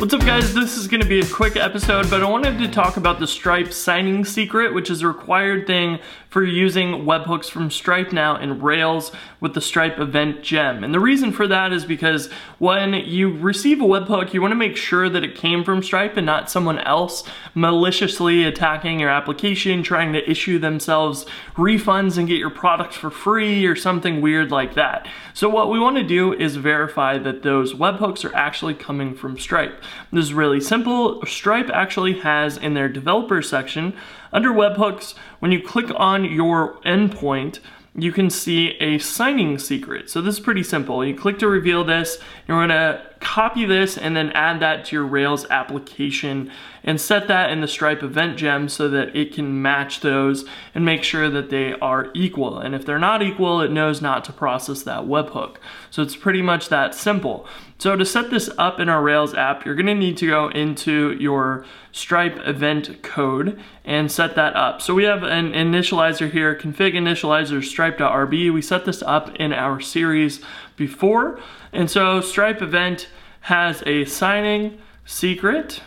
What's up guys, this is gonna be a quick episode, but I wanted to talk about the Stripe signing secret, which is a required thing for using webhooks from Stripe now in Rails with the Stripe event gem. And the reason for that is because when you receive a webhook, you wanna make sure that it came from Stripe and not someone else maliciously attacking your application, trying to issue themselves refunds and get your product for free or something weird like that. So what we wanna do is verify that those webhooks are actually coming from Stripe. This is really simple. Stripe actually has in their developer section, under webhooks, when you click on your endpoint, you can see a signing secret. So this is pretty simple. You click to reveal this, you're gonna copy this and then add that to your Rails application and set that in the Stripe event gem so that it can match those and make sure that they are equal. And if they're not equal, it knows not to process that webhook. So it's pretty much that simple. So to set this up in our Rails app, you're gonna need to go into your Stripe event code and set that up. So we have an initializer here, config initializer stripe.rb. We set this up in our series before. And so Stripe event has a signing secret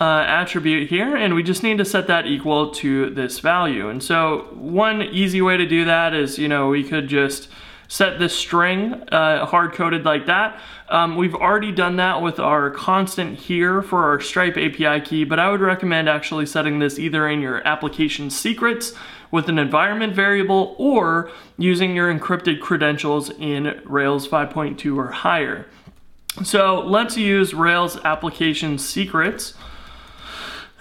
uh, attribute here, and we just need to set that equal to this value. And so one easy way to do that is, you know, we could just set this string uh, hard-coded like that. Um, we've already done that with our constant here for our Stripe API key, but I would recommend actually setting this either in your application secrets with an environment variable or using your encrypted credentials in Rails 5.2 or higher. So let's use Rails application secrets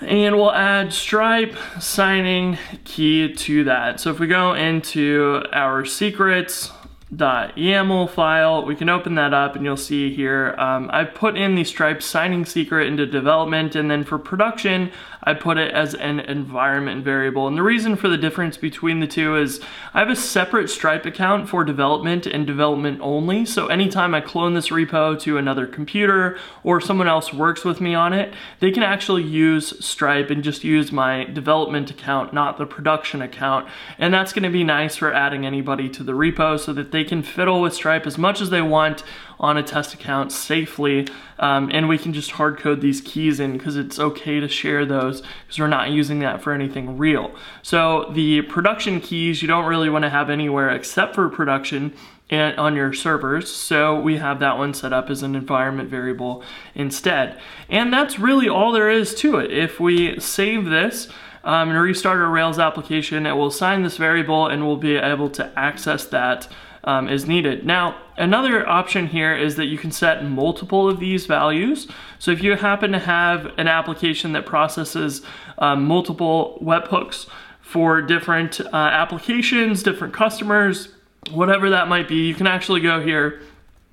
and we'll add stripe signing key to that. So if we go into our secrets, .yaml file. We can open that up and you'll see here, um, I've put in the Stripe signing secret into development and then for production, I put it as an environment variable. And the reason for the difference between the two is I have a separate Stripe account for development and development only. So anytime I clone this repo to another computer or someone else works with me on it, they can actually use Stripe and just use my development account, not the production account. And that's gonna be nice for adding anybody to the repo so that they can fiddle with Stripe as much as they want on a test account safely. Um, and we can just hard code these keys in because it's okay to share those because we're not using that for anything real. So the production keys you don't really want to have anywhere except for production and on your servers. So we have that one set up as an environment variable instead. And that's really all there is to it. If we save this, um, and restart our Rails application, it will assign this variable and we'll be able to access that um, is needed. Now, another option here is that you can set multiple of these values. So if you happen to have an application that processes um, multiple webhooks for different uh, applications, different customers, whatever that might be, you can actually go here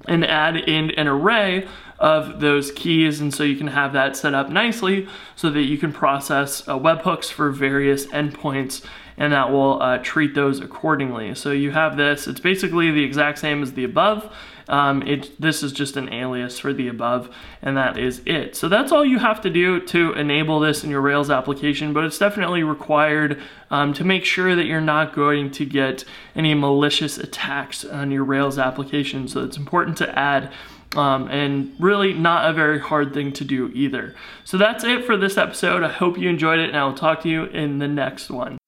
and add in an array of those keys and so you can have that set up nicely so that you can process uh, webhooks for various endpoints and that will uh, treat those accordingly. So you have this, it's basically the exact same as the above. Um, it, this is just an alias for the above, and that is it. So that's all you have to do to enable this in your Rails application, but it's definitely required um, to make sure that you're not going to get any malicious attacks on your Rails application. So it's important to add um, and really not a very hard thing to do either. So that's it for this episode. I hope you enjoyed it, and I will talk to you in the next one.